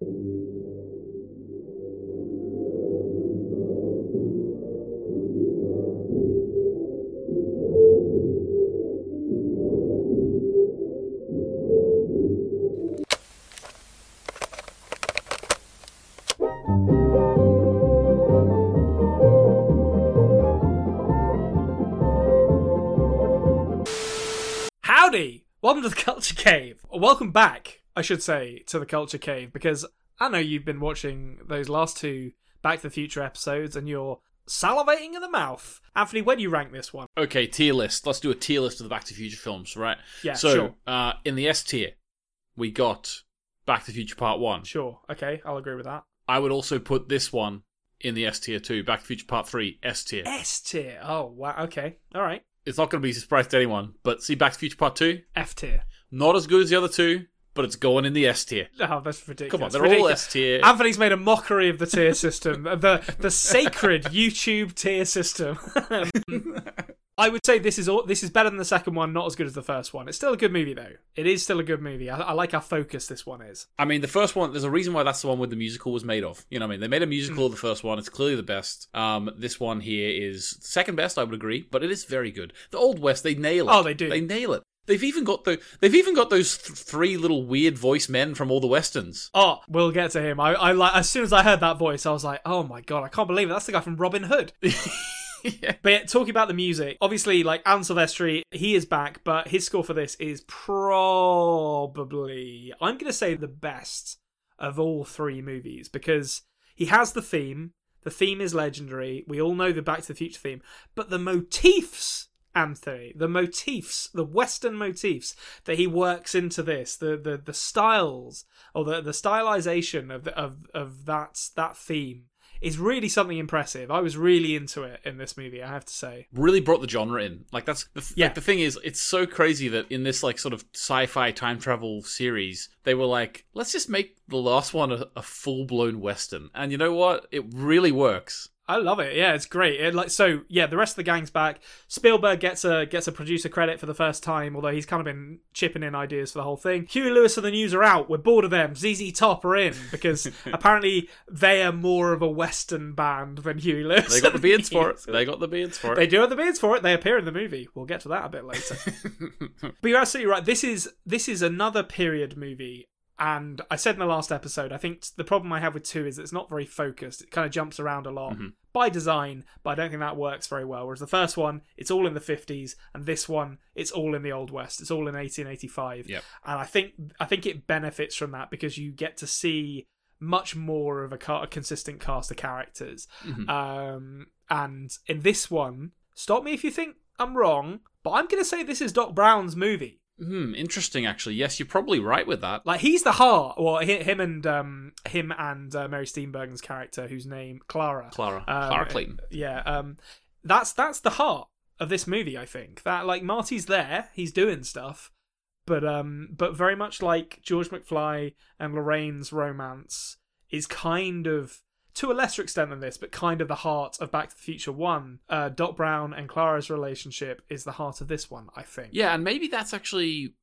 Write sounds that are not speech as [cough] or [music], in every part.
Howdy! Welcome to the Culture Cave. Or welcome back, I should say, to the Culture Cave because I know you've been watching those last two Back to the Future episodes and you're salivating in the mouth. Anthony, where do you rank this one? Okay, tier list. Let's do a tier list of the Back to the Future films, right? Yeah, so, sure. uh, in the S tier, we got Back to the Future Part 1. Sure, okay, I'll agree with that. I would also put this one in the S tier too. Back to the Future Part 3, S tier. S tier. Oh, wow, okay. All right. It's not going to be a surprise to anyone, but see Back to the Future Part 2, F tier. not as good as the other two, but it's going in the S tier. [laughs] Oh, that's ridiculous. Come on, they're all S tier. Anthony's made a mockery of the tier system, [laughs] the the sacred YouTube tier system. [laughs] I would say this is all, this is better than the second one, not as good as the first one. It's still a good movie though. It is still a good movie. I, I like how focused this one is. I mean, the first one, there's a reason why that's the one where the musical was made of. You know what I mean? They made a musical of the first one. It's clearly the best. Um, this one here is second best, I would agree, but it is very good. The Old West, they nail it. Oh, they do. They nail it. They've even got the they've even got those th- three little weird voice men from all the westerns. Oh, we'll get to him. I, I like as soon as I heard that voice, I was like, oh my god, I can't believe it. That's the guy from Robin Hood. [laughs] yeah. But yeah, talking about the music, obviously, like Alan Silvestri, he is back, but his score for this is probably, I'm going to say, the best of all three movies because he has the theme. The theme is legendary. We all know the Back to the Future theme, but the motifs, Anthony, the motifs, the Western motifs that he works into this, the the the styles or the the stylization of the, of of that that theme is really something impressive. I was really into it in this movie, I have to say. Really brought the genre in. Like that's the f- Yeah. like, the thing is, it's so crazy that in this like sort of sci-fi time travel series, they were like, let's just make the last one a, a full-blown western. And you know what? It really works. I love it. Yeah, it's great. It, like so, yeah, the rest of the gang's back. Spielberg gets a gets a producer credit for the first time, although he's kind of been chipping in ideas for the whole thing. Huey Lewis and the News are out. We're bored of them. ZZ Top are in because [laughs] apparently they are more of a Western band than Huey Lewis. They got the beards for it. They got the beards for it. They do have the beards for it. They appear in the movie. We'll get to that a bit later. [laughs] but you're absolutely right. This is this is another period movie. And I said in the last episode, I think the problem I have with two is it's not very focused. It kind of jumps around a lot Mhm. by design, but I don't think that works very well. Whereas the first one, it's all in the 50s, and this one, it's all in the Old West. It's all in 1885. Yep. And I think I think it benefits from that because you get to see much more of a, ca- a consistent cast of characters. Mhm. Um, and in this one, stop me if you think I'm wrong, but I'm going to say this is Doc Brown's movie. Hmm, interesting. Actually, yes, you're probably right with that. Like he's the heart, well, hi- him and um, him and uh, Mary Steenburgen's character, whose name Clara. Clara, Um, Clara Clayton. Yeah, um, that's that's the heart of this movie. I think that like Marty's there, he's doing stuff, but um, but very much like George McFly and Lorraine's romance is kind of to a lesser extent than this, but kind of the heart of Back to the Future One. Uh, Doc Brown and Clara's relationship is the heart of this one. I think. Yeah, and maybe that's actually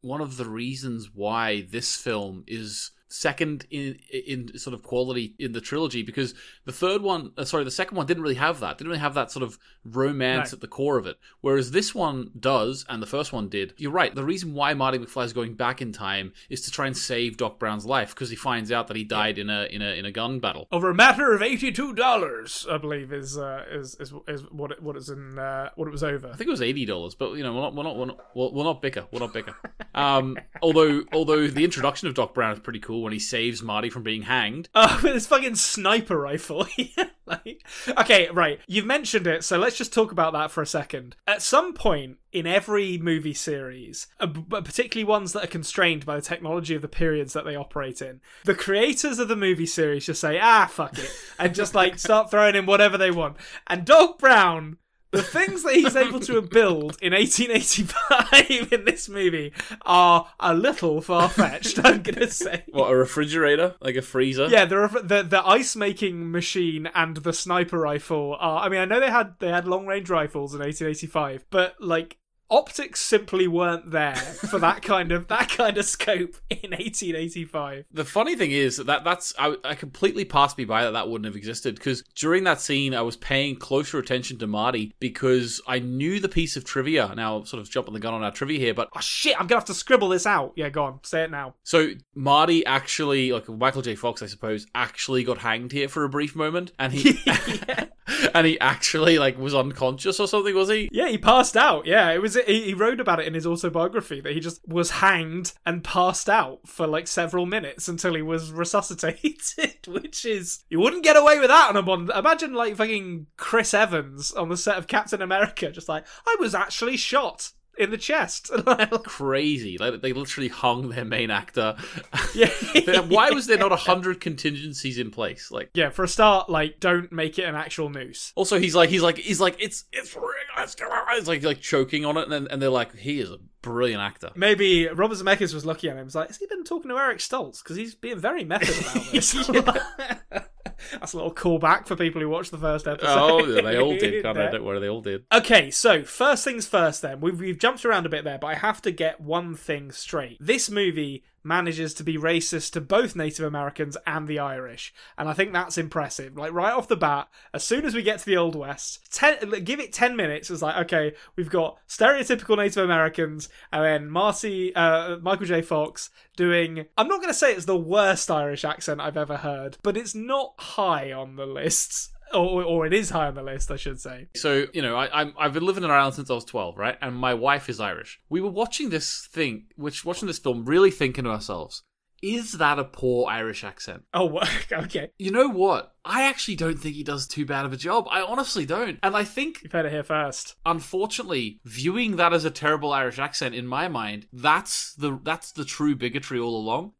one of the reasons why this film is second in in sort of quality in the trilogy because the third one uh, sorry the second one didn't really have that didn't really have that sort of romance No. at the core of it whereas this one does and the first one did you're right the reason why Marty McFly is going back in time is to try and save Doc Brown's life because he finds out that he died in a in a in a gun battle Over a matter of eighty-two dollars, I believe is uh, is is is what it, what is in uh, what it was over. I think it was eighty dollars, but you know we're not we're not we're not, we're not bicker. We're not bicker. Um, although although the introduction of Doc Brown is pretty cool when he saves Marty from being hanged. [laughs] Oh, with this fucking sniper rifle. [laughs] like, okay, right. You've mentioned it, so let's just talk about that for a second. At some point in every movie series, uh, but particularly ones that are constrained by the technology of the periods that they operate in, the creators of the movie series just say, ah, fuck it, and just like start throwing in whatever they want. And Doc Brown. The things that he's able to build in 1885 in this movie are a little far fetched, I'm going to say. What a refrigerator, like a freezer. Yeah, the ref- the the ice making machine and the sniper rifle are. I mean, I know they had they had long range rifles in 1885, but like optics simply weren't there for that kind of that kind of scope in 1885. The funny thing is that that's I, I completely passed me by that that wouldn't have existed because during that scene I was paying closer attention to Marty because I knew the piece of trivia. Now sort of jumping the gun on our trivia here, but Oh shit! I'm gonna have to scribble this out. Yeah, go on, say it now. so Marty actually like Michael J. Fox I suppose actually got hanged here for a brief moment and he [laughs] [laughs] and he actually like was unconscious or something was he? Yeah, he passed out. Yeah, it was. He, he wrote about it in his autobiography that he just was hanged and passed out for like several minutes until he was resuscitated. [laughs] Which is you wouldn't get away with that on a Bond. Imagine like fucking Chris Evans on the set of Captain America, just like I was actually shot in the chest. [laughs] Crazy. Like they literally hung their main actor. [laughs] yeah. [laughs] Why was there not a hundred contingencies in place? Like Yeah, for a start, like don't make it an actual noose. Also, he's like, he's like, he's like, it's, it's, it's, like, like choking on it, and then, and they're like, he is a brilliant actor. Maybe Robert Zemeckis was looking at him. Was like, has he been talking to Eric Stoltz? Because he's being very method about this. [laughs] That's a little callback for people who watched the first episode. Oh, they all did. [laughs] I? Yeah. Don't worry, they all did. Okay, so first things first then. We've, we've jumped around a bit there, but I have to get one thing straight. This movie manages to be racist to both Native Americans and the Irish. And I think that's impressive. Like, right off the bat, as soon as we get to the Old West, ten, give it 10 minutes, it's like, okay, we've got stereotypical Native Americans, and then Marcy, uh, Michael J. Fox doing, I'm not going to say it's the worst Irish accent I've ever heard, but it's not high on the lists. Or, or it is high on the list, I should say. So you know, I, I'm I've been living in Ireland since I was 12, right? And my wife is Irish. We were watching this thing, which watching this film, really thinking to ourselves, is that a poor Irish accent? Oh, [laughs] okay. You know what? I actually don't think he does too bad of a job. I honestly don't. And I think You've heard it here first. unfortunately, viewing that as a terrible Irish accent in my mind, that's the that's the true bigotry all along.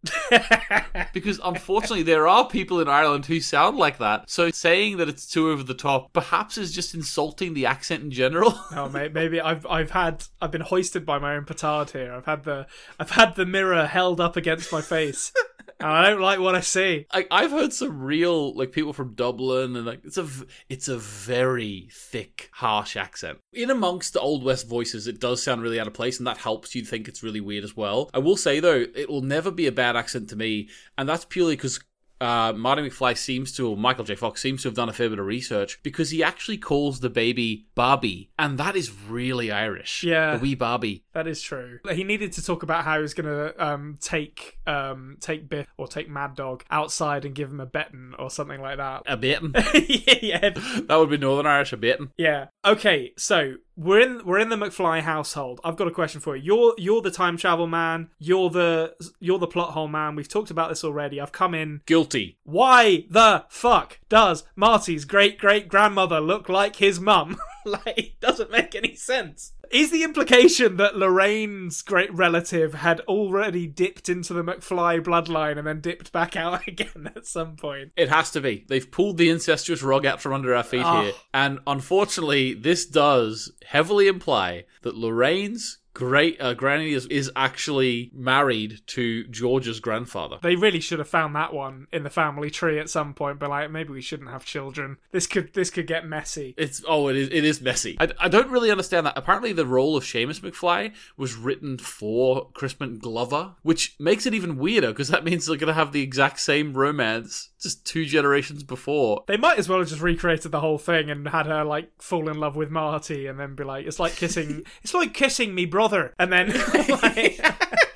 [laughs] because unfortunately, there are people in Ireland who sound like that. So saying that it's too over the top, perhaps is just insulting the accent in general. [laughs] Oh, mate, maybe I've I've had I've been hoisted by my own petard here. I've had the I've had the mirror held up against my face, [laughs] and I don't like what I see. I, I've heard some real like people from Dublin, and like it's a it's a very thick, harsh accent. In amongst the old west voices, it does sound really out of place, and that helps you think it's really weird as well. I will say though, it will never be a bad accent to me, and that's purely because. Uh, Marty McFly seems to, or Michael J. Fox seems to have done a fair bit of research because he actually calls the baby Barbie, and that is really Irish. Yeah. the wee Barbie. That is true. He needed to talk about how he was going to um, take um, take Biff or take Mad Dog outside and give him a betting or something like that. A bitten. [laughs] yeah, that would be Northern Irish. A bitten. Yeah. Okay, so we're in we're in the McFly household. I've got a question for you. You're you're the time travel man. You're the you're the plot hole man. We've talked about this already. I've come in. Guilty. Why the fuck does Marty's great great grandmother look like his mum? [laughs] like it doesn't make any sense. Is the implication that Lorraine's great relative had already dipped into the McFly bloodline and then dipped back out [laughs] again at some point? It has to be. They've pulled the incestuous rug out from under our feet Ah. here. And unfortunately, this does heavily imply that Lorraine's great uh, granny is, is actually married to George's grandfather. They really should have found that one in the family tree at some point, but like maybe we shouldn't have children. This could this could get messy. It's oh, it is it is messy. I, I don't really understand that. Apparently, the role of Seamus McFly was written for Crispin Glover, which makes it even weirder because that means they're gonna have the exact same romance just two generations before. They might as well have just recreated the whole thing and had her like fall in love with Marty and then be like, it's like kissing, [laughs] it's like kissing me brother, and then [laughs] like, [laughs]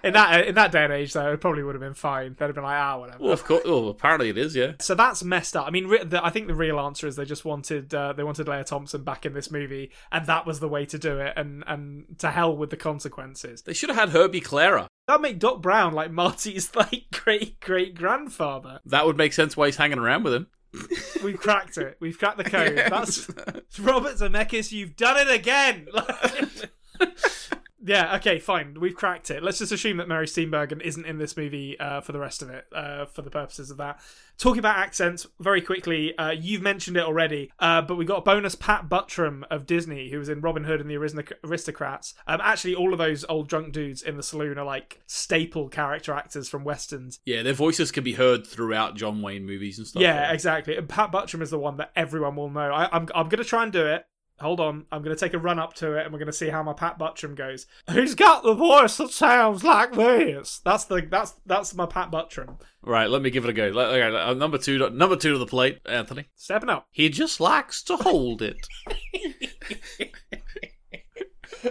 [laughs] in that in that day and age though, it probably would have been fine. They'd have been like, ah, whatever. Well, of course. Oh, apparently it is. Yeah. So that's messed up. I mean, re- the, I think the real answer is they just wanted uh, they wanted Lea Thompson back in this movie, and that was the way to do it. And and to hell with the consequences. They should have had Herbie Clara. That make Doc Brown like Marty's [laughs] like great great grandfather. That would make sense why he's hanging around with him. [laughs] We've cracked it. We've cracked the code. That's Robert Zemeckis. You've done it again. Yeah. Okay. Fine. We've cracked it. Let's just assume that Mary Steenburgen isn't in this movie uh, for the rest of it, uh, for the purposes of that. Talking about accents very quickly, uh, you've mentioned it already, uh, but we got a bonus Pat Buttram of Disney, who was in Robin Hood and the Aristocats. Um, actually, all of those old drunk dudes in the saloon are like staple character actors from westerns. Yeah, their voices can be heard throughout John Wayne movies and stuff. Yeah, exactly. And Pat Buttram is the one that everyone will know. I, I'm I'm gonna try and do it. Hold on, I'm going to take a run up to it and we're going to see how my Pat Buttram goes. [laughs] Who's got the voice that sounds like this. That's the that's that's my Pat Buttram. Right, let me give it a go. Okay, uh, number two, to- number two to the plate, Anthony. Stepping up. He just likes to hold it. [laughs] [laughs] uh,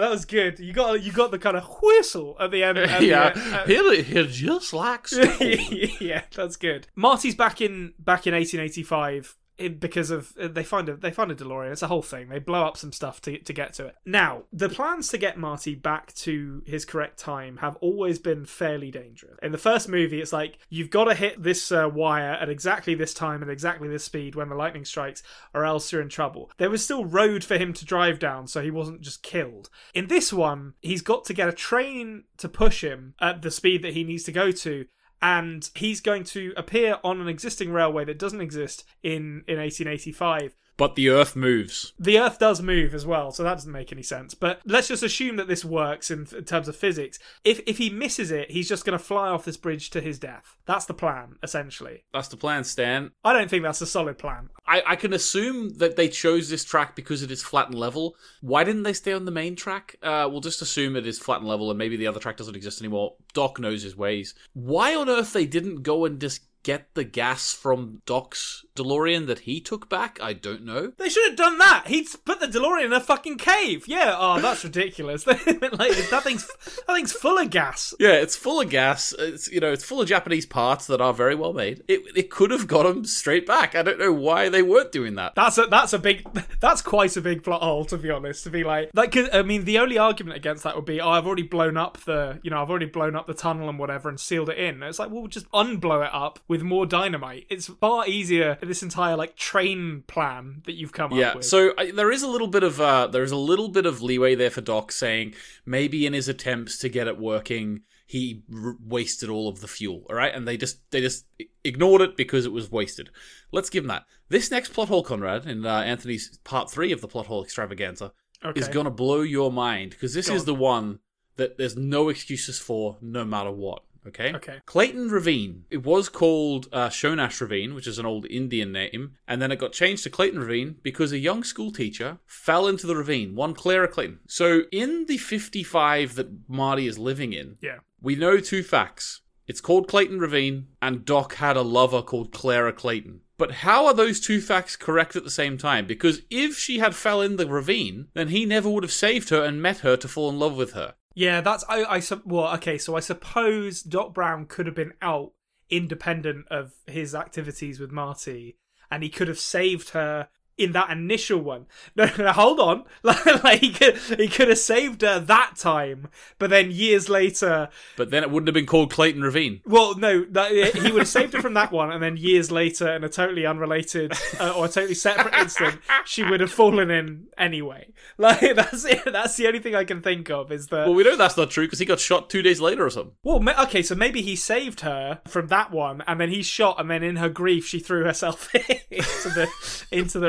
that was good. You got you got the kind of whistle at the end. at the- yeah, uh, he, he just likes to hold it. yeah, that's good. Marty's back in back in 1885 in, because of uh, they find a they find a DeLorean. It's a whole thing. They blow up some stuff to to get to it. Now, the plans to get Marty back to his correct time have always been fairly dangerous. In the first movie, it's like you've got to hit this uh, wire at exactly this time and exactly this speed when the lightning strikes, or else you're in trouble. There was still road for him to drive down, so he wasn't just killed. In this one, he's got to get a train to push him at the speed that he needs to go to and he's going to appear on an existing railway that doesn't exist in in 1885 But the Earth moves. the earth does move as well so that doesn't make any sense but let's just assume that this works in, in terms of physics if if he misses it he's just going to fly off this bridge to his death that's the plan essentially That's the plan, Stan. i don't think that's a solid plan I, I can assume that they chose this track because it is flat and level. Why didn't they stay on the main track? Uh, we'll just assume it is flat and level, and maybe the other track doesn't exist anymore. Doc knows his ways. Why on earth they didn't go and just get the gas from Doc's DeLorean that he took back? I don't know. they should have done that he'd put the delorean in a fucking cave yeah oh that's ridiculous [laughs] like that thing's that thing's full of gas Yeah, it's full of gas. It's you know, it's full of Japanese parts that are very well made. It it could have got him straight back. I don't know why they weren't doing that. That's a that's a big [laughs] that's quite a big plot hole to be honest. To be like like I mean the only argument against that would be oh I've already blown up the you know I've already blown up the tunnel and whatever and sealed it in. It's like well we'll just unblow it up with more dynamite. It's far easier this entire like train plan that you've come up Yeah, with. so I, there is a little bit of uh, there is a little bit of leeway there for Doc saying maybe in his attempts to get it working he r- wasted all of the fuel. All right, and they just they just ignored it because it was wasted. Let's give him that. This next plot hole, Konrad, in uh, Anthony's part three of the plot hole extravaganza, okay. is gonna blow your mind because this Go is on. the one that there's no excuses for, no matter what. Okay. Okay. Clayton Ravine. It was called uh, Shonash Ravine, which is an old Indian name, and then it got changed to Clayton Ravine because a young school teacher fell into the ravine. One Clara Clayton. So in the 55 that Marty is living in, Yeah. we know two facts. It's called Clayton Ravine, and Doc had a lover called Clara Clayton. But how are those two facts correct at the same time? Because if she had fell in the ravine, then he never would have saved her and met her to fall in love with her. Yeah, that's I I well okay. So I suppose Doc Brown could have been out independent of his activities with Marty, and he could have saved her in that initial one. No, no, hold on. [laughs] like he could he could have saved her that time, but then years later, But then it wouldn't have been called Clayton Ravine. well, no, that, he would have saved her from that one, and then years later, in a totally unrelated uh, or a totally separate instant, she would have fallen in anyway. [laughs] Like that's it. That's the only thing I can think of is that. Well, we know that's not true because he got shot two days later or something. Well, okay, so maybe he saved her from that one, and then he's shot, and then in her grief, she threw herself [laughs] into the into the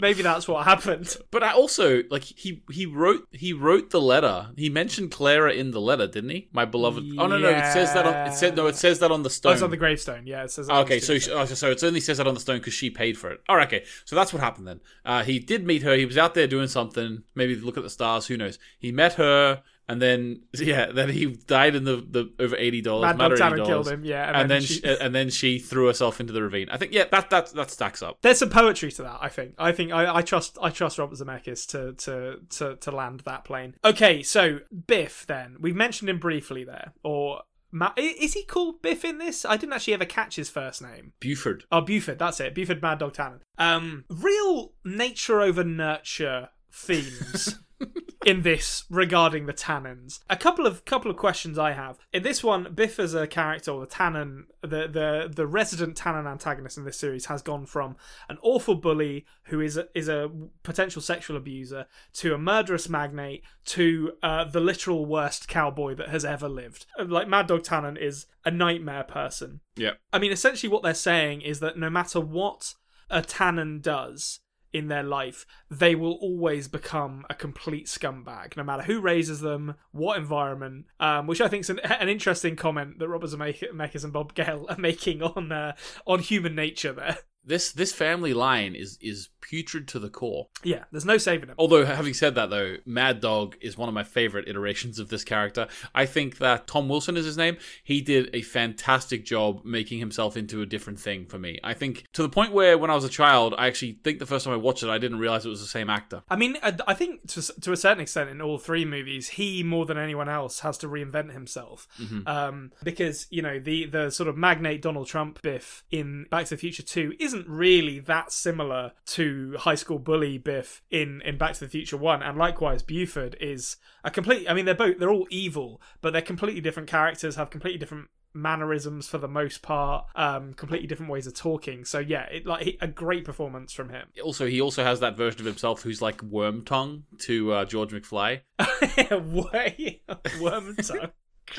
Maybe that's what happened. But I also like he he wrote he wrote the letter. He mentioned Clara in the letter, didn't he? My beloved. Oh no no, it says that on it said no, it says that on the Oh, stone. it's on the gravestone. Yeah, it says. Okay, so she- oh, so it only says that on the stone because she paid for it. All right, okay, so that's what happened then. Uh, he did meet her. He was out there doing something. Maybe look at the stars. Who knows? He met her, and then yeah, then he died in the, the over eighty dollars. Mad Dog Tannen killed him. Yeah, and, then, she- she, and then she threw herself into the ravine. I think yeah, that that that stacks up. There's some poetry to that. I think. I think I, I trust. I trust Robert Zemeckis to to to to land that plane. Okay, so Biff. Then we've mentioned him briefly there, or. Ma- is he called Biff in this? I didn't actually ever catch his first name. Buford. Oh, Buford, that's it. Buford Mad Dog Tannen. Um, real nature over nurture themes [laughs] [laughs] in this regarding the Tannens. A couple of couple of questions I have. In this one, Biff as a character, or the Tannen, the the the resident Tannen antagonist in this series has gone from an awful bully who is a, is a potential sexual abuser to a murderous magnate to uh, the literal worst cowboy that has ever lived. Like Mad Dog Tannen is a nightmare person. Yeah. I mean, essentially, what they're saying is that no matter what a Tannen does in their life, they will always become a complete scumbag, no matter who raises them, what environment. Um, which I think is an, [laughs] an interesting comment that Robert Zemeckis and Bob Gale are making on uh, on human nature. There, this this family line is is putrid to the core. Yeah, there's no saving it. Although, having said that, though, Mad Dog is one of my favorite iterations of this character. I think that Tom Wilson is his name. He did a fantastic job making himself into a different thing for me. I think to the point where when I was a child, I actually think the first time I watched it, I didn't realize it was the same actor. I mean, I think to, to a certain extent in all three movies, he more than anyone else has to reinvent himself. Um, because you know the the sort of magnate Donald Trump Biff in Back to the Future Two isn't really that similar to high school bully Biff in in Back to the Future One, and likewise Buford is a complete. I mean, they're both they're all evil, but they're completely different characters, have completely different mannerisms for the most part um completely different ways of talking so yeah it like he- a great performance from him Also, he also has that version of himself who's like worm tongue to uh, George McFly. [laughs] Way [laughs] worm tongue.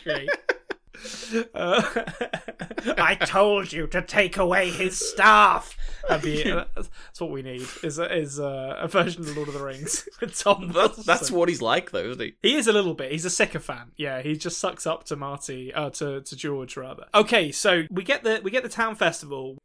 Great. [laughs] Uh, [laughs] I told you to take away his staff. Be [laughs] that's what we need. Is a, is a, a version of Lord of the Rings [laughs] with Tom. That's, that's what he's like, though, isn't he? He is a little bit. He's a sycophant. Yeah, he just sucks up to Marty, uh, to to George rather. Okay, so we get the we get the town festival.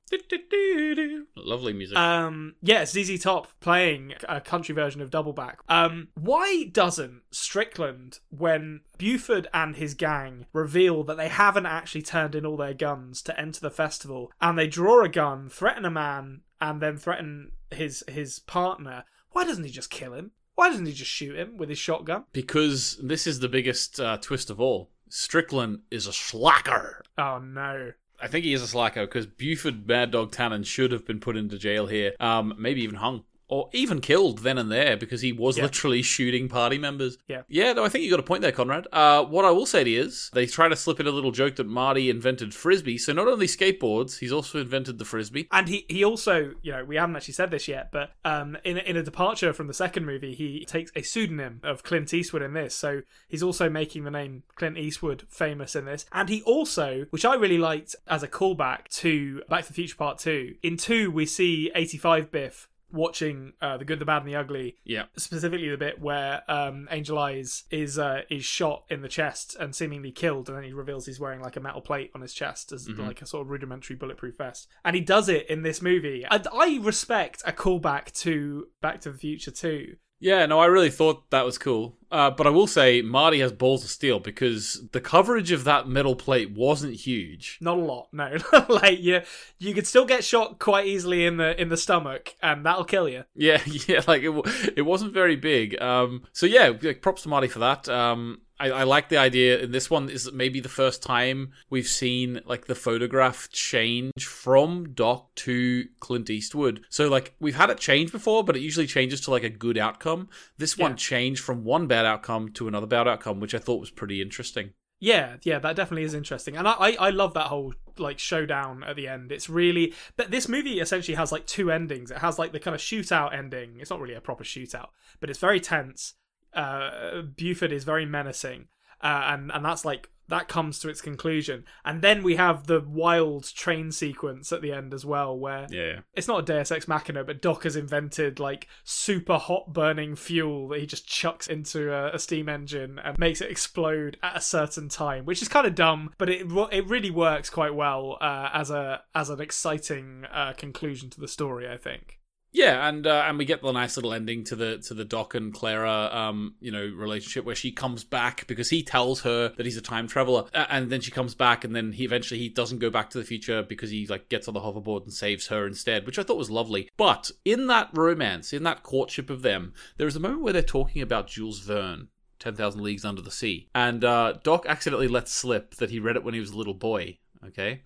Lovely music. Um, yeah, ZZ Top playing a country version of Double Back. Um, why doesn't Strickland, when Buford and his gang reveal that they haven't actually turned in all their guns to enter the festival, and they draw a gun, threaten a man, and then threaten his his partner? Why doesn't he just kill him? Why doesn't he just shoot him with his shotgun? because this is the biggest uh, twist of all. Strickland is a slacker. Oh no. I think he is a slacker because Buford Mad Dog Tannen should have been put into jail here, um, maybe even hung. Or even killed then and there because he was Yeah. literally [laughs] shooting party members. Yeah. Yeah, no, I think you got a point there, Konrad. Uh, what I will say to you is they try to slip in a little joke that Marty invented frisbee. So not only skateboards, he's also invented the frisbee. And he, he also, you know, we haven't actually said this yet, but um, in, in a departure from the second movie, he takes a pseudonym of Clint Eastwood in this. So he's also making the name Clint Eastwood famous in this. And he also, which I really liked as a callback to Back to the Future Part 2, in 2, we see 85 Biff watching uh, the good the bad and the ugly Yeah. specifically the bit where um, Angel Eyes is uh, is shot in the chest and seemingly killed, and then he reveals he's wearing like a metal plate on his chest as like a sort of rudimentary bulletproof vest, and he does it in this movie. And I respect a callback to Back to the Future too. Yeah, no, I really thought that was cool. Uh, but I will say, Marty has balls of steel because the coverage of that metal plate wasn't huge. Not a lot, no. [laughs] like you, you could still get shot quite easily in the in the stomach, and that'll kill you. Yeah, [laughs] yeah, like it, it wasn't very big. Um, so yeah, props to Marty for that. Um, I, I like the idea. And this one is maybe the first time we've seen like the photograph change from Doc to Clint Eastwood. So like we've had it change before, but it usually changes to like a good outcome. This one changed from one bad outcome to another bad outcome, which I thought was pretty interesting. Yeah, yeah, that definitely is interesting, and I, I, I love that whole like showdown at the end. It's really, but this movie essentially has like two endings. It has like the kind of shootout ending. It's not really a proper shootout, but it's very tense. Uh, Buford is very menacing, uh, and and that's like that comes to its conclusion, and then we have the wild train sequence at the end as well, where Yeah. it's not a Deus Ex Machina, but Doc has invented like super hot burning fuel that he just chucks into a, a steam engine and makes it explode at a certain time, which is kind of dumb, but it it really works quite well uh, as a as an exciting uh, conclusion to the story. I think. Yeah, and uh, and we get the nice little ending to the to the Doc and Clara, um, you know, relationship where she comes back because he tells her that he's a time traveler, and then she comes back, and then he eventually he doesn't go back to the future because he like gets on the hoverboard and saves her instead, which I thought was lovely. But in that romance, in that courtship of them, there is a moment where they're talking about Jules Verne. 10,000 Leagues Under the Sea. And uh, Doc accidentally lets slip that he read it when he was a little boy. Okay.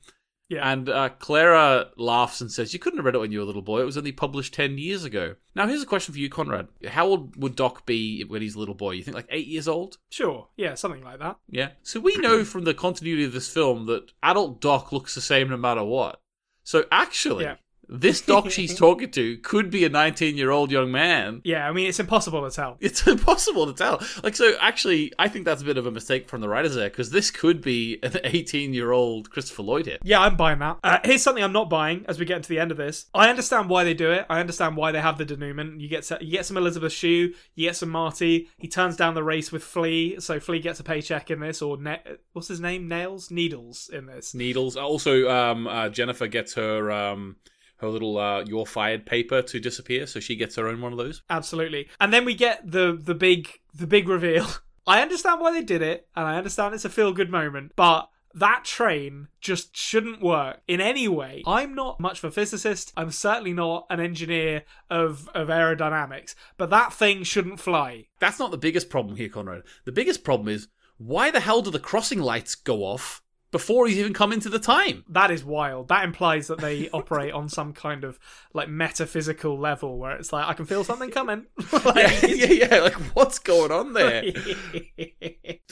Yeah. And uh, Clara laughs and says, You couldn't have read it when you were a little boy. It was only published 10 years ago. Now, here's a question for you, Konrad. How old would Doc be when he's a little boy? You think like eight years old? Sure. Yeah, something like that. Yeah. So we know [clears throat] from the continuity of this film that adult Doc looks the same no matter what. So actually, Yeah. This Doc [laughs] she's talking to could be a 19 year old young man. Yeah, I mean it's impossible to tell. It's [laughs] impossible to tell. Like, so actually, I think that's a bit of a mistake from the writers there because this could be an [laughs] 18 year old Christopher Lloyd here. Yeah, I'm buying that. Uh, here's something I'm not buying as we get to the end of this. I understand why they do it. I understand why they have the denouement. You get to, you get some Elizabeth Shue, you get some Marty. He turns down the race with Flea, so Flea gets a paycheck in this. Or ne- what's his name? Nails, Needles in this. Needles. Also, um, uh, Jennifer gets her um, her little uh, "you're fired" paper to disappear, so she gets her own one of those. Absolutely. And then we get the the big the big reveal. [laughs] I understand why they did it, and I understand it's a feel good moment, but that train just shouldn't work in any way. I'm not much of a physicist. I'm certainly not an engineer of, of aerodynamics, but that thing shouldn't fly. That's not the biggest problem here, Konrad. The biggest problem is why the hell do the crossing lights go off before he's even come into the time? That is wild. That implies that they [laughs] operate on some kind of like metaphysical level where it's like I can feel something coming. [laughs] [laughs] yeah, yeah, yeah. Like what's going on there?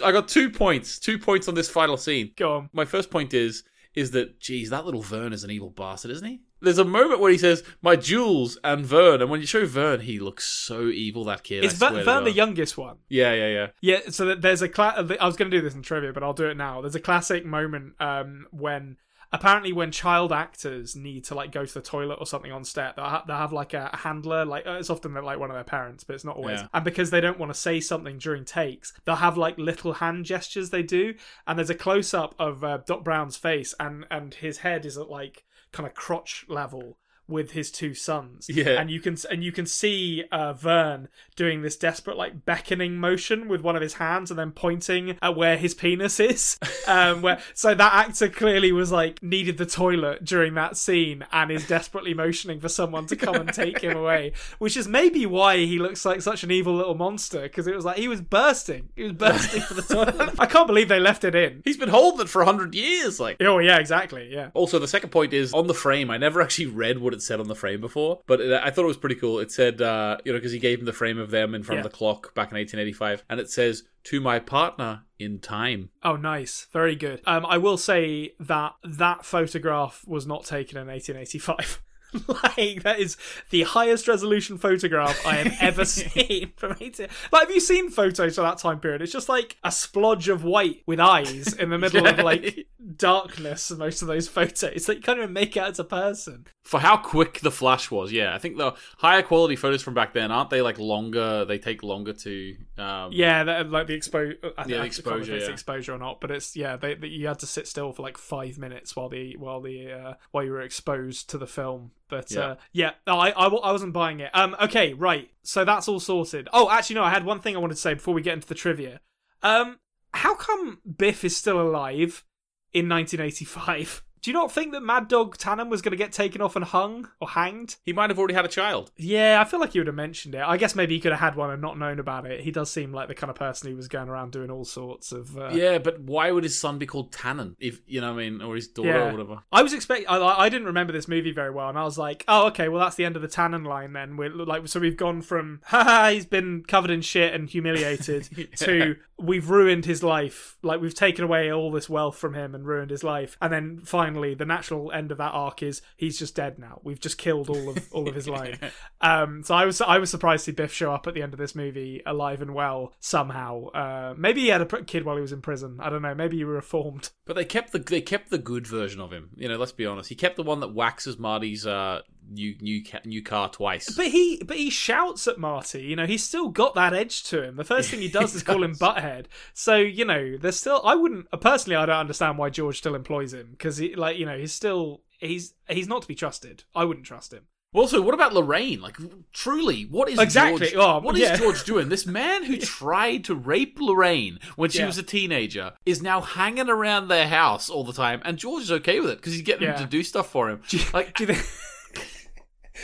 I got two points. Two points on this final scene. Go on. My first point is is that geez, that little Verne is an evil bastard, isn't he? There's a moment where he says, "My Jules and Verne," and when you show Verne, he looks so evil. That kid. Is Verne, Verne the youngest one? Yeah, yeah, yeah. Yeah, so there's a cla- I was going to do this in trivia, but I'll do it now. There's a classic moment um, when apparently when child actors need to like go to the toilet or something on set, they'll, ha- they'll have like a handler. Like it's often like one of their parents, but it's not always. Yeah. And because they don't want to say something during takes, they'll have like little hand gestures they do. And there's a close up of uh, Doc Brown's face, and and his head is at like kind of crotch level with his two sons. Yeah. And you can and you can see uh, Verne doing this desperate like beckoning motion with one of his hands and then pointing at where his penis is. [laughs] Um, where so that actor clearly was like needed the toilet during that scene and is desperately motioning for someone to come and take him [laughs] away, which is maybe why he looks like such an evil little monster because it was like he was bursting, he was bursting for the [laughs] toilet. I can't believe they left it in. He's been holding it for hundred years. Like. Oh yeah, exactly. Yeah. Also, the second point is on the frame. I never actually read what it said on the frame before, but it, I thought it was pretty cool. It said, uh, you know, because he gave him the frame of them in front Yeah. of the clock back in 1885, and it says, "To my partner in time." Oh, nice. Very good. Um, I will say that that photograph was not taken in 1885. [laughs] [laughs] like that is the highest resolution photograph I have ever [laughs] seen from 18. Like, have you seen photos of that time period? It's just like a splodge of white with eyes in the middle of like [laughs] darkness. Most of those photos, like you can't even make out it's a person. For how quick the flash was, yeah, I think the higher quality photos from back then aren't they like longer? They take longer to. Um, Yeah, like the exposure. I think Yeah, the I if exposure, it's yeah. exposure or not, but it's yeah. They, they, you had to sit still for like five minutes while the while the uh, while you were exposed to the film. But Yeah. uh, yeah, I, I I wasn't buying it. Um, okay, right. So that's all sorted. Oh, actually, no. I had one thing I wanted to say before we get into the trivia. Um, how come Biff is still alive in 1985? Do you not think that Mad Dog Tannen was going to get taken off and hung or hanged? He might have already had a child. Yeah, I feel like he would have mentioned it. I guess maybe he could have had one and not known about it. He does seem like the kind of person who was going around doing all sorts of. Uh, Yeah, but why would his son be called Tannen? If you know, what I mean, or his daughter Yeah. or whatever. I was expecting. I, I didn't remember this movie very well, and I was like, "Oh, okay. Well, that's the end of the Tannen line. Then we're like, so we've gone from [laughs] haha, he's been covered in shit and humiliated [laughs] to we've ruined his life. Like we've taken away all this wealth from him and ruined his life. And then finally, the natural end of that arc is he's just dead now. We've just killed all of all of his [laughs] line. Um, so I was I was surprised to see Biff show up at the end of this movie alive and well somehow. Uh, maybe he had a kid while he was in prison. I don't know. Maybe he reformed. But they kept the they kept the good version of him. You know, let's be honest. He kept the one that waxes Marty's uh, new new ca- new car twice. But he but he shouts at Marty. You know, he's still got that edge to him. The first thing he [laughs] does is call him butthead. So you know, there's still. I wouldn't personally. I don't understand why George still employs him because he like you know he's still he's he's not to be trusted. I wouldn't trust him. Also, what about Lorraine? Like, truly, what is Exactly. George, Oh, what is yeah. George doing? This man who [laughs] tried to rape Lorraine when she Yeah. was a teenager is now hanging around their house all the time, and George is okay with it because he's getting Yeah. him to do stuff for him. [laughs] Like, Do you think?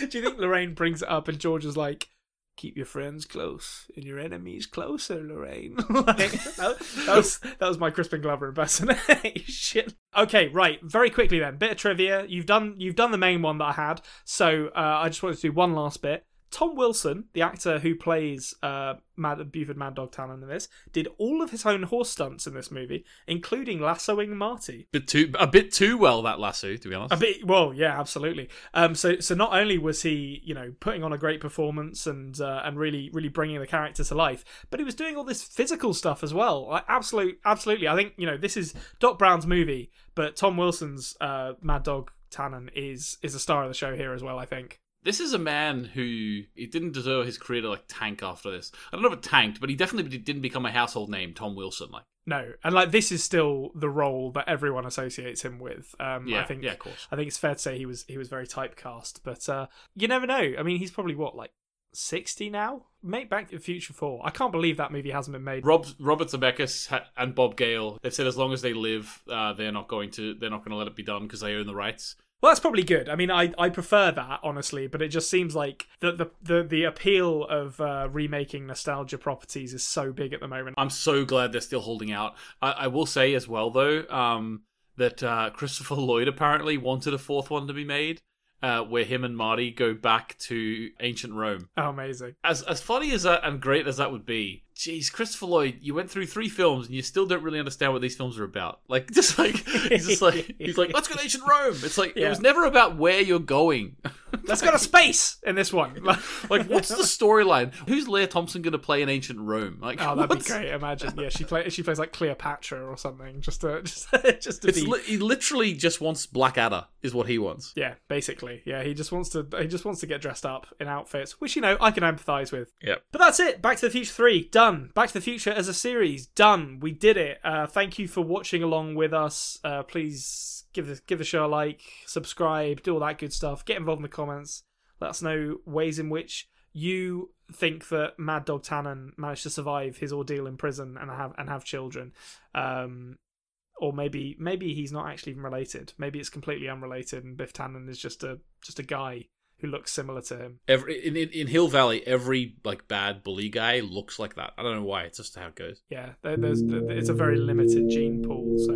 [laughs] do you think Lorraine brings it up and George is like? Keep your friends close and your enemies closer, Lorraine. [laughs] like, that, that was that was my Crispin Glover impersonation. [laughs] okay, right. Very quickly then, bit of trivia. You've done you've done the main one that I had, so uh, I just wanted to do one last bit. Tom Wilson, the actor who plays uh, Mad, Buford Mad Dog Tannen in this, did all of his own horse stunts in this movie, including lassoing Marty. bit too a bit too well that lasso, to be honest. A bit, well, yeah, absolutely. Um, so, so not only was he, you know, putting on a great performance and uh, and really, really bringing the character to life, but he was doing all this physical stuff as well. Like, absolute, absolutely. I think you know this is Doc Brown's movie, but Tom Wilson's uh, Mad Dog Tannen is is a star of the show here as well. I think. This is a man who he didn't deserve his career to like tank after this. I don't know if it tanked, but he definitely didn't become a household name. Tom Wilson, like No, and like this is still the role that everyone associates him with. Um, yeah, I think yeah, of course. I think it's fair to say he was he was very typecast, but uh, you never know. I mean, he's probably what like sixty now. Make Back to the Future four. I can't believe that movie hasn't been made. Rob Robert Zemeckis ha- and Bob Gale they've said as long as they live, uh, they're not going to they're not going to let it be done because they own the rights. Well, that's probably good. I mean, I, I prefer that honestly, but it just seems like the the the, the appeal of uh, remaking nostalgia properties is so big at the moment. I'm so glad they're still holding out. I, I will say as well though um, that uh, Christopher [laughs] Lloyd apparently wanted a fourth one to be made. Uh, where him and Marty go back to ancient Rome. Oh, amazing! As as funny as that and great as that would be, jeez, Christopher Lloyd, you went through three films and you still don't really understand what these films are about. [laughs] Like, just like he's just like he's like, let's go to ancient Rome. It's like Yeah. it was never about where you're going. [laughs] [laughs] Let's got a space in this one. [laughs] Like, what's the storyline? Who's Lea Thompson going to play in ancient Rome? Like, Oh, that'd be great! Imagine, yeah, she play she plays like Cleopatra or something, just to [laughs] just, just to It's be. li- he literally just wants Blackadder, is what he wants. yeah, basically, yeah. He just wants to he just wants to get dressed up in outfits, which you know I can empathise with. Yeah. But that's it. Back to the Future 3, done. Back to the Future as a series, done. We did it. Uh, thank you for watching along with us. Uh, please give the, give the show a like, subscribe, do all that good stuff. Get involved in the comments. Let us know ways in which you think that Mad Dog Tannen managed to survive his ordeal in prison and have and have children. Um, or maybe maybe he's not actually even related. Maybe it's completely unrelated and Biff Tannen is just a just a guy who looks similar to him. Every in, in in Hill Valley, every like bad bully guy looks like that. I don't know why. It's just how it goes. Yeah, there, there's it's a very limited gene pool, so